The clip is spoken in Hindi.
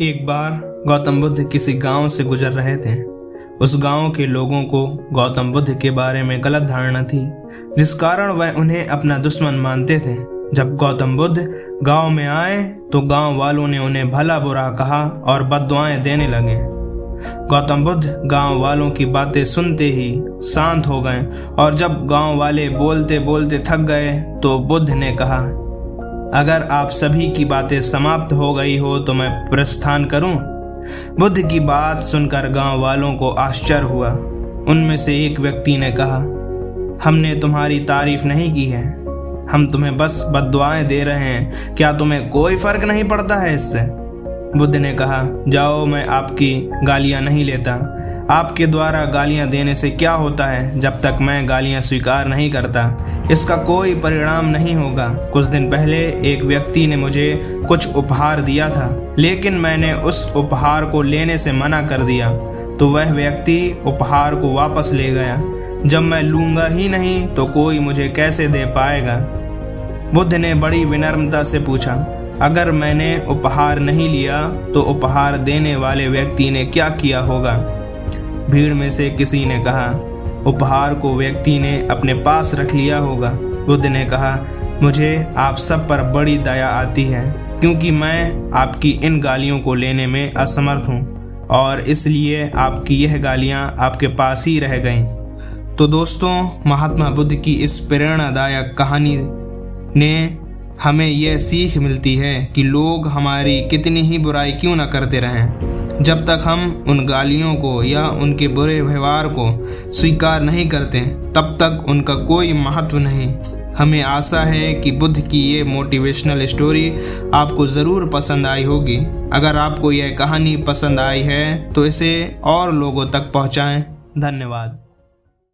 एक बार गौतम बुद्ध किसी गाँव से गुजर रहे थे। उस गाँव के लोगों को गौतम बुद्ध के बारे में गलत धारणा थी, जिस कारण वह उन्हें अपना दुश्मन मानते थे। जब गौतम बुद्ध गाँव में आए तो गाँव वालों ने उन्हें भला बुरा कहा और बददुआएँ देने लगे। गौतम बुद्ध गाँव वालों की बातें सुनते ही शांत हो गए और जब गाँव वाले बोलते बोलते थक गए तो बुद्ध ने कहा अगर आप सभी की बातें समाप्त हो गई हो तो मैं प्रस्थान करूँ। बुद्ध की बात सुनकर गाँव वालों को आश्चर्य हुआ। उनमें से एक व्यक्ति ने कहा, हमने तुम्हारी तारीफ़ नहीं की है। हम तुम्हें बस बदुआएँ दे रहे हैं। क्या तुम्हें कोई फ़र्क नहीं पड़ता है इससे? बुद्ध ने कहा, जाओ, मैं आपकी गालियाँ नहीं लेता। आपके द्वारा गालियाँ देने से क्या होता है जब तक मैं गालियाँ स्वीकार नहीं करता? इसका कोई परिणाम नहीं होगा। कुछ दिन पहले एक व्यक्ति ने मुझे कुछ उपहार दिया था, लेकिन मैंने उस उपहार को लेने से मना कर दिया। तो वह व्यक्ति उपहार को वापस ले गया। जब मैं लूँगा ही नहीं तो कोई मुझे कैसे दे पाएगा? बुद्ध ने बड़ी विनम्रता से पूछा, अगर मैंने उपहार नहीं लिया तो उपहार देने वाले व्यक्ति ने क्या किया होगा? भीड़ में से किसी ने कहा, उपहार को व्यक्ति ने अपने पास रख लिया होगा। बुद्ध ने कहा, मुझे आप सब पर बड़ी दया आती है, क्योंकि मैं आपकी इन गालियों को लेने में असमर्थ हूँ, और इसलिए आपकी यह गालियाँ आपके पास ही रह गईं। तो दोस्तों, महात्मा बुद्ध की इस प्रेरणादायक कहानी ने हमें यह सीख मिलती है कि लोग हमारी कितनी ही बुराई क्यों ना करते रहें। जब तक हम उन गालियों को या उनके बुरे व्यवहार को स्वीकार नहीं करते, तब तक उनका कोई महत्व नहीं। हमें आशा है कि बुद्ध की ये मोटिवेशनल स्टोरी आपको ज़रूर पसंद आई होगी। अगर आपको यह कहानी पसंद आई है तो इसे और लोगों तक पहुंचाएँ। धन्यवाद।